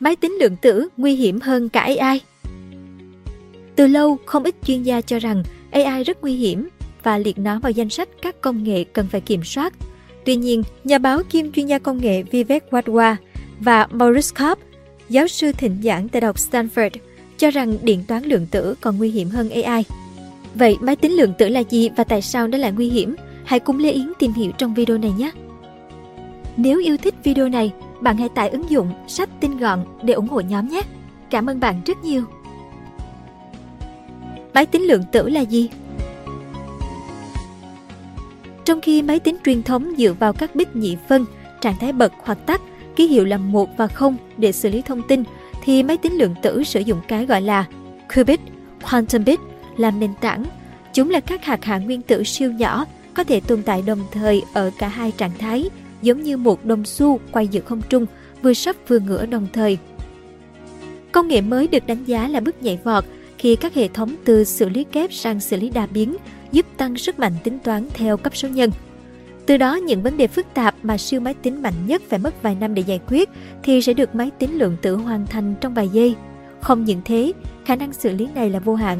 Máy tính lượng tử nguy hiểm hơn cả AI. Từ lâu, không ít chuyên gia cho rằng AI rất nguy hiểm và liệt nó vào danh sách các công nghệ cần phải kiểm soát. Tuy nhiên, nhà báo kiêm chuyên gia công nghệ Vivek Wadhwa và Maurice Karp, giáo sư thịnh giảng tại Đại học Stanford, cho rằng điện toán lượng tử còn nguy hiểm hơn AI. Vậy máy tính lượng tử là gì và tại sao nó lại nguy hiểm? Hãy cùng Lê Yến tìm hiểu trong video này nhé! Nếu yêu thích video này, bạn hãy tải ứng dụng sách tin gọn để ủng hộ nhóm nhé. Cảm ơn bạn rất nhiều. Máy tính lượng tử là gì? Trong khi máy tính truyền thống dựa vào các bit nhị phân, trạng thái bật hoặc tắt, ký hiệu là 1 và 0 để xử lý thông tin, thì máy tính lượng tử sử dụng cái gọi là qubit, quantum bit làm nền tảng. Chúng là các hạt hạ nguyên tử siêu nhỏ, có thể tồn tại đồng thời ở cả hai trạng thái, giống như một đồng xu quay giữa không trung, vừa sắp vừa ngửa đồng thời. Công nghệ mới được đánh giá là bước nhảy vọt khi các hệ thống từ xử lý kép sang xử lý đa biến giúp tăng sức mạnh tính toán theo cấp số nhân. Từ đó những vấn đề phức tạp mà siêu máy tính mạnh nhất phải mất vài năm để giải quyết thì sẽ được máy tính lượng tử hoàn thành trong vài giây. Không những thế, khả năng xử lý này là vô hạn.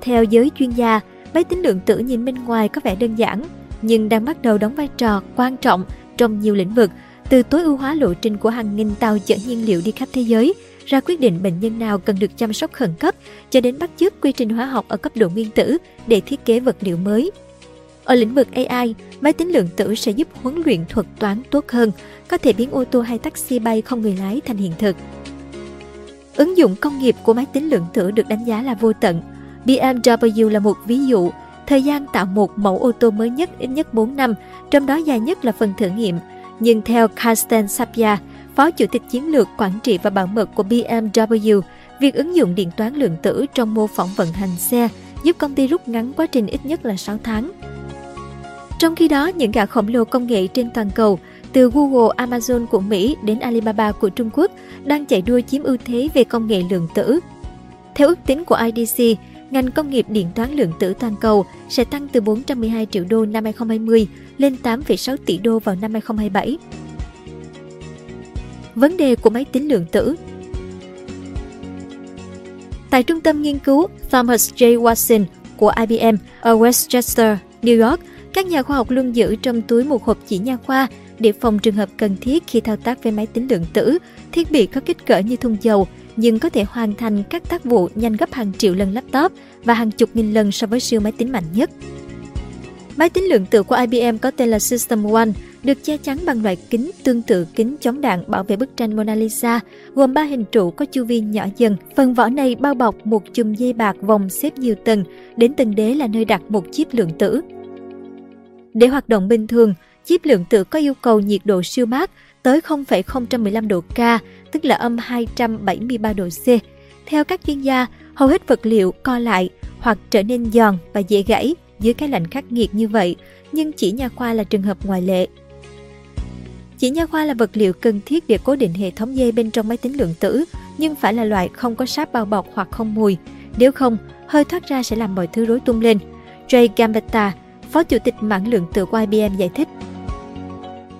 Theo giới chuyên gia, máy tính lượng tử nhìn bên ngoài có vẻ đơn giản, nhưng đang bắt đầu đóng vai trò quan trọng trong nhiều lĩnh vực, từ tối ưu hóa lộ trình của hàng nghìn tàu chở nhiên liệu đi khắp thế giới, ra quyết định bệnh nhân nào cần được chăm sóc khẩn cấp, cho đến bắt chước quy trình hóa học ở cấp độ nguyên tử để thiết kế vật liệu mới. Ở lĩnh vực AI, máy tính lượng tử sẽ giúp huấn luyện thuật toán tốt hơn, có thể biến ô tô hay taxi bay không người lái thành hiện thực. Ứng dụng công nghiệp của máy tính lượng tử được đánh giá là vô tận. BMW là một ví dụ, thời gian tạo một mẫu ô tô mới nhất ít nhất 4 năm, trong đó dài nhất là phần thử nghiệm. Nhưng theo Carsten Sapia, Phó Chủ tịch Chiến lược Quản trị và Bảo mật của BMW, việc ứng dụng điện toán lượng tử trong mô phỏng vận hành xe giúp công ty rút ngắn quá trình ít nhất là 6 tháng. Trong khi đó, những gã khổng lồ công nghệ trên toàn cầu, từ Google, Amazon của Mỹ đến Alibaba của Trung Quốc, đang chạy đua chiếm ưu thế về công nghệ lượng tử. Theo ước tính của IDC, ngành công nghiệp điện toán lượng tử toàn cầu sẽ tăng từ 412 triệu đô năm 2020 lên 8,6 tỷ đô vào năm 2027. Vấn đề của máy tính lượng tử Tại trung tâm nghiên cứu Thomas J. Watson của IBM ở Westchester, New York, các nhà khoa học luôn giữ trong túi một hộp chỉ nha khoa để phòng trường hợp cần thiết khi thao tác với máy tính lượng tử. Thiết bị có kích cỡ như thùng dầu nhưng có thể hoàn thành các tác vụ nhanh gấp hàng triệu lần laptop và hàng chục nghìn lần so với siêu máy tính mạnh nhất. Máy tính lượng tử của IBM có tên là System One, được che chắn bằng loại kính tương tự kính chống đạn bảo vệ bức tranh Mona Lisa, gồm ba hình trụ có chu vi nhỏ dần. Phần vỏ này bao bọc một chùm dây bạc vòng xếp nhiều tầng, đến tầng đế là nơi đặt một chip lượng tử. Để hoạt động bình thường, chip lượng tử có yêu cầu nhiệt độ siêu mát tới 0,015 độ K, tức là âm 273 độ C. Theo các chuyên gia, hầu hết vật liệu co lại hoặc trở nên giòn và dễ gãy dưới cái lạnh khắc nghiệt như vậy, nhưng chỉ nha khoa là trường hợp ngoại lệ. Chỉ nha khoa là vật liệu cần thiết để cố định hệ thống dây bên trong máy tính lượng tử, nhưng phải là loại không có sáp bao bọc hoặc không mùi. Nếu không, hơi thoát ra sẽ làm mọi thứ rối tung lên. Jay Gambetta, Phó Chủ tịch mảng lượng tử của IBM giải thích.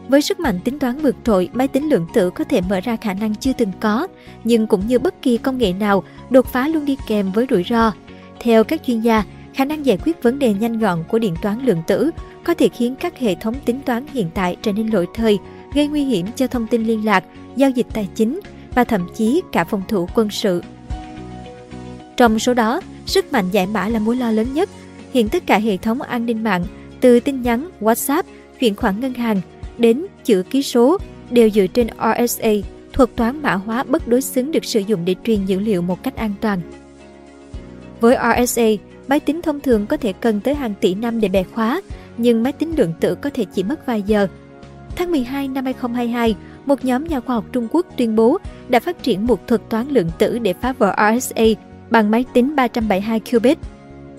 Với sức mạnh tính toán vượt trội, máy tính lượng tử có thể mở ra khả năng chưa từng có, nhưng cũng như bất kỳ công nghệ nào, đột phá luôn đi kèm với rủi ro. Theo các chuyên gia, khả năng giải quyết vấn đề nhanh gọn của điện toán lượng tử có thể khiến các hệ thống tính toán hiện tại trở nên lỗi thời, gây nguy hiểm cho thông tin liên lạc, giao dịch tài chính và thậm chí cả phòng thủ quân sự. Trong số đó, sức mạnh giải mã là mối lo lớn nhất. Hiện tất cả hệ thống an ninh mạng, từ tin nhắn, WhatsApp, chuyển khoản ngân hàng đến chữ ký số đều dựa trên RSA, thuật toán mã hóa bất đối xứng được sử dụng để truyền dữ liệu một cách an toàn. Với RSA, máy tính thông thường có thể cần tới hàng tỷ năm để bẻ khóa, nhưng máy tính lượng tử có thể chỉ mất vài giờ. Tháng 12 năm 2022, một nhóm nhà khoa học Trung Quốc tuyên bố đã phát triển một thuật toán lượng tử để phá vỡ RSA bằng máy tính 372 qubit.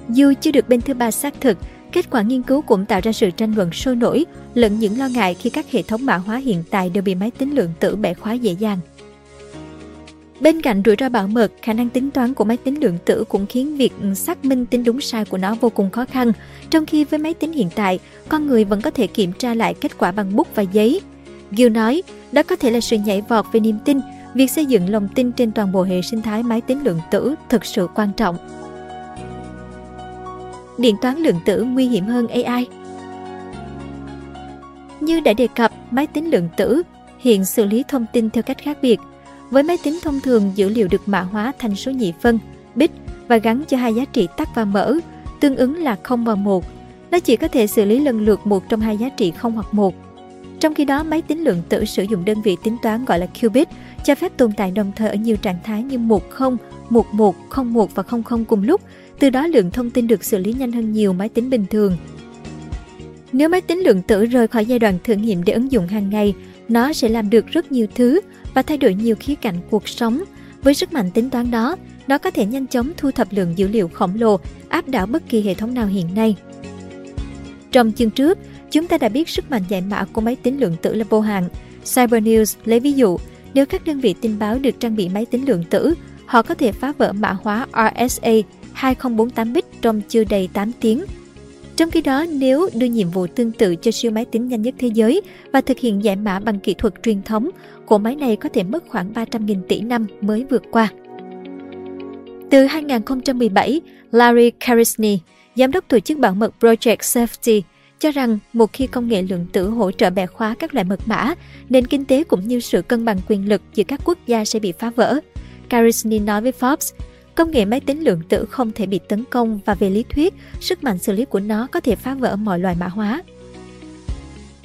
Dù chưa được bên thứ ba xác thực, kết quả nghiên cứu cũng tạo ra sự tranh luận sôi nổi lẫn những lo ngại khi các hệ thống mã hóa hiện tại đều bị máy tính lượng tử bẻ khóa dễ dàng. Bên cạnh rủi ro bảo mật, khả năng tính toán của máy tính lượng tử cũng khiến việc xác minh tính đúng sai của nó vô cùng khó khăn, trong khi với máy tính hiện tại, con người vẫn có thể kiểm tra lại kết quả bằng bút và giấy. Gill nói, đó có thể là sự nhảy vọt về niềm tin việc xây dựng lòng tin trên toàn bộ hệ sinh thái máy tính lượng tử thực sự quan trọng. Điện toán lượng tử nguy hiểm hơn AI Như đã đề cập, máy tính lượng tử hiện xử lý thông tin theo cách khác biệt. Với máy tính thông thường, dữ liệu được mã hóa thành số nhị phân, bit và gắn cho hai giá trị tắt và mở, tương ứng là 0 và 1. Nó chỉ có thể xử lý lần lượt một trong hai giá trị 0 hoặc 1. Trong khi đó, máy tính lượng tử sử dụng đơn vị tính toán gọi là qubit, cho phép tồn tại đồng thời ở nhiều trạng thái như 10, 11, 01 và 00 cùng lúc. Từ đó lượng thông tin được xử lý nhanh hơn nhiều máy tính bình thường. Nếu máy tính lượng tử rời khỏi giai đoạn thử nghiệm để ứng dụng hàng ngày, nó sẽ làm được rất nhiều thứ và thay đổi nhiều khía cạnh cuộc sống. Với sức mạnh tính toán đó, nó có thể nhanh chóng thu thập lượng dữ liệu khổng lồ, áp đảo bất kỳ hệ thống nào hiện nay. Trong chương trước, chúng ta đã biết sức mạnh giải mã của máy tính lượng tử là vô hạn. Cyber News lấy ví dụ, nếu các đơn vị tin báo được trang bị máy tính lượng tử, họ có thể phá vỡ mã hóa RSA 2048 bit trong chưa đầy 8 tiếng – trong khi đó, nếu đưa nhiệm vụ tương tự cho siêu máy tính nhanh nhất thế giới và thực hiện giải mã bằng kỹ thuật truyền thống, cỗ máy này có thể mất khoảng 300.000 tỷ năm mới vượt qua. Từ 2017, Larry Karisny, giám đốc tổ chức bảo mật Project Safety, cho rằng một khi công nghệ lượng tử hỗ trợ bẻ khóa các loại mật mã, nền kinh tế cũng như sự cân bằng quyền lực giữa các quốc gia sẽ bị phá vỡ. Karisny nói với Forbes, Công nghệ máy tính lượng tử không thể bị tấn công và về lý thuyết, sức mạnh xử lý của nó có thể phá vỡ mọi loại mã hóa.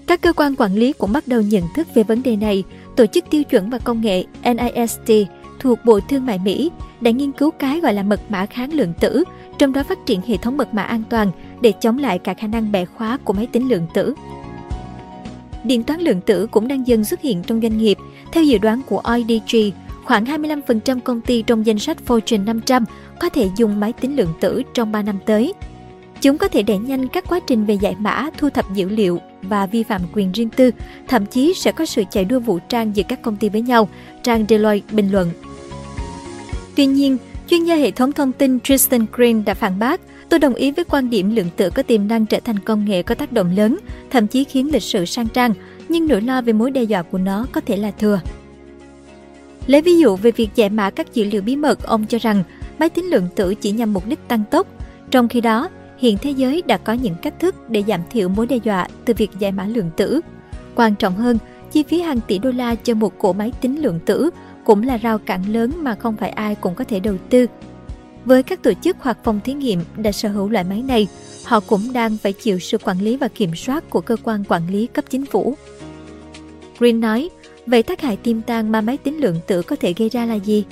Các cơ quan quản lý cũng bắt đầu nhận thức về vấn đề này. Tổ chức tiêu chuẩn và công nghệ NIST thuộc Bộ Thương mại Mỹ đã nghiên cứu cái gọi là mật mã kháng lượng tử, trong đó phát triển hệ thống mật mã an toàn để chống lại cả khả năng bẻ khóa của máy tính lượng tử. Điện toán lượng tử cũng đang dần xuất hiện trong doanh nghiệp. Theo dự đoán của IDG, Khoảng 25% công ty trong danh sách Fortune 500 có thể dùng máy tính lượng tử trong 3 năm tới. Chúng có thể đẩy nhanh các quá trình về giải mã, thu thập dữ liệu và vi phạm quyền riêng tư, thậm chí sẽ có sự chạy đua vũ trang giữa các công ty với nhau, trang Deloitte bình luận. Tuy nhiên, chuyên gia hệ thống thông tin Tristan Green đã phản bác, tôi đồng ý với quan điểm lượng tử có tiềm năng trở thành công nghệ có tác động lớn, thậm chí khiến lịch sử sang trang, nhưng nỗi lo về mối đe dọa của nó có thể là thừa. Lấy ví dụ về việc giải mã các dữ liệu bí mật, ông cho rằng máy tính lượng tử chỉ nhằm mục đích tăng tốc. Trong khi đó, hiện thế giới đã có những cách thức để giảm thiểu mối đe dọa từ việc giải mã lượng tử. Quan trọng hơn, chi phí hàng tỷ đô la cho một cỗ máy tính lượng tử cũng là rào cản lớn mà không phải ai cũng có thể đầu tư. Với các tổ chức hoặc phòng thí nghiệm đã sở hữu loại máy này, họ cũng đang phải chịu sự quản lý và kiểm soát của cơ quan quản lý cấp chính phủ. Green nói, Vậy tác hại tiềm tàng mà máy tính lượng tử có thể gây ra là gì?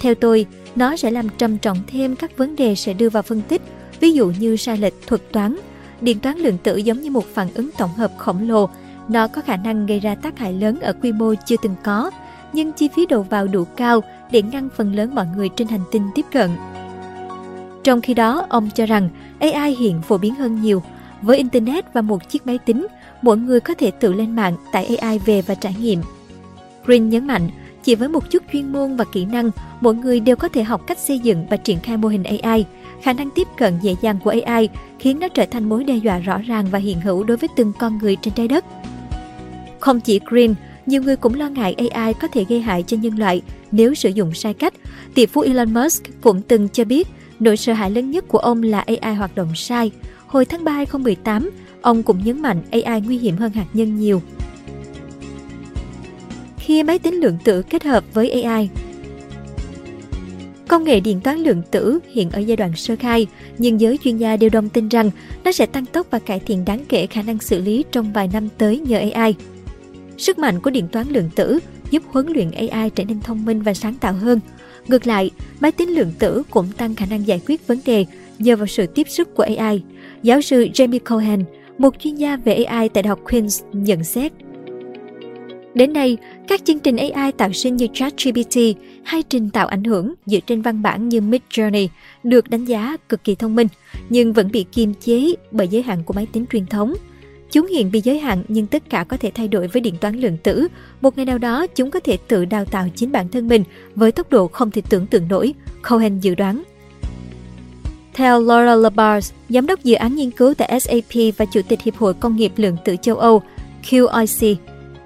Theo tôi, nó sẽ làm trầm trọng thêm các vấn đề sẽ đưa vào phân tích, ví dụ như sai lệch thuật toán. Điện toán lượng tử giống như một phản ứng tổng hợp khổng lồ, nó có khả năng gây ra tác hại lớn ở quy mô chưa từng có, nhưng chi phí đầu vào đủ cao để ngăn phần lớn mọi người trên hành tinh tiếp cận. Trong khi đó, ông cho rằng AI hiện phổ biến hơn nhiều. Với Internet và một chiếc máy tính, mỗi người có thể tự lên mạng tải AI về và trải nghiệm. Green nhấn mạnh, chỉ với một chút chuyên môn và kỹ năng, mỗi người đều có thể học cách xây dựng và triển khai mô hình AI. Khả năng tiếp cận dễ dàng của AI khiến nó trở thành mối đe dọa rõ ràng và hiện hữu đối với từng con người trên trái đất. Không chỉ Green, nhiều người cũng lo ngại AI có thể gây hại cho nhân loại nếu sử dụng sai cách. Tỷ phú Elon Musk cũng từng cho biết nỗi sợ hãi lớn nhất của ông là AI hoạt động sai. Hồi tháng 3 2018, ông cũng nhấn mạnh AI nguy hiểm hơn hạt nhân nhiều khi máy tính lượng tử kết hợp với AI. Công nghệ điện toán lượng tử hiện ở giai đoạn sơ khai, nhưng giới chuyên gia đều đồng tin rằng nó sẽ tăng tốc và cải thiện đáng kể khả năng xử lý trong vài năm tới nhờ AI. Sức mạnh của điện toán lượng tử giúp huấn luyện AI trở nên thông minh và sáng tạo hơn. Ngược lại, máy tính lượng tử cũng tăng khả năng giải quyết vấn đề nhờ vào sự tiếp sức của AI. Giáo sư Jamie Cohen, một chuyên gia về AI tại Đại học Queen's nhận xét. Đến nay, các chương trình AI tạo sinh như ChatGPT hay trình tạo ảnh hưởng dựa trên văn bản như Midjourney được đánh giá cực kỳ thông minh, nhưng vẫn bị kiềm chế bởi giới hạn của máy tính truyền thống. Chúng hiện bị giới hạn nhưng tất cả có thể thay đổi với điện toán lượng tử. Một ngày nào đó, chúng có thể tự đào tạo chính bản thân mình với tốc độ không thể tưởng tượng nổi, Cohen dự đoán. Theo Laura Labars, giám đốc dự án nghiên cứu tại SAP và chủ tịch Hiệp hội Công nghiệp Lượng tử châu Âu, QIC,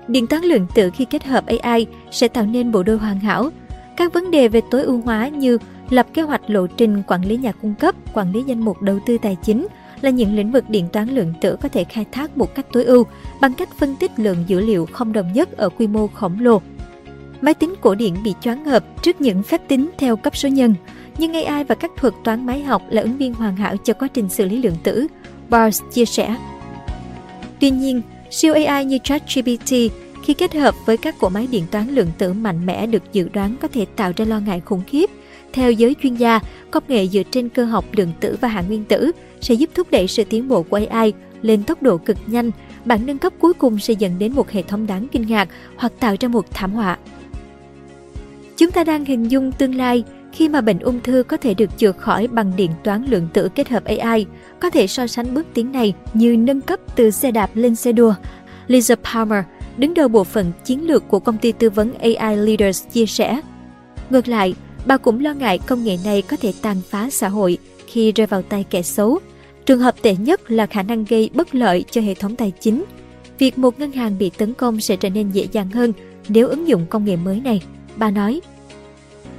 Điện toán lượng tử khi kết hợp AI sẽ tạo nên bộ đôi hoàn hảo. Các vấn đề về tối ưu hóa như lập kế hoạch lộ trình quản lý nhà cung cấp, quản lý danh mục đầu tư tài chính là những lĩnh vực điện toán lượng tử có thể khai thác một cách tối ưu bằng cách phân tích lượng dữ liệu không đồng nhất ở quy mô khổng lồ. Máy tính cổ điển bị choáng ngợp trước những phép tính theo cấp số nhân, nhưng AI và các thuật toán máy học là ứng viên hoàn hảo cho quá trình xử lý lượng tử, Bars chia sẻ. Tuy nhiên, siêu AI như ChatGPT khi kết hợp với các cỗ máy điện toán lượng tử mạnh mẽ được dự đoán có thể tạo ra lo ngại khủng khiếp. Theo giới chuyên gia, công nghệ dựa trên cơ học lượng tử và hạt nguyên tử sẽ giúp thúc đẩy sự tiến bộ của AI lên tốc độ cực nhanh. Bản nâng cấp cuối cùng sẽ dẫn đến một hệ thống đáng kinh ngạc hoặc tạo ra một thảm họa. Chúng ta đang hình dung tương lai khi mà bệnh ung thư có thể được chữa khỏi bằng điện toán lượng tử kết hợp AI, có thể so sánh bước tiến này như nâng cấp từ xe đạp lên xe đua. Lisa Palmer, đứng đầu bộ phận chiến lược của công ty tư vấn AI Leaders chia sẻ. Ngược lại, bà cũng lo ngại công nghệ này có thể tàn phá xã hội khi rơi vào tay kẻ xấu. Trường hợp tệ nhất là khả năng gây bất lợi cho hệ thống tài chính. Việc một ngân hàng bị tấn công sẽ trở nên dễ dàng hơn nếu ứng dụng công nghệ mới này, bà nói.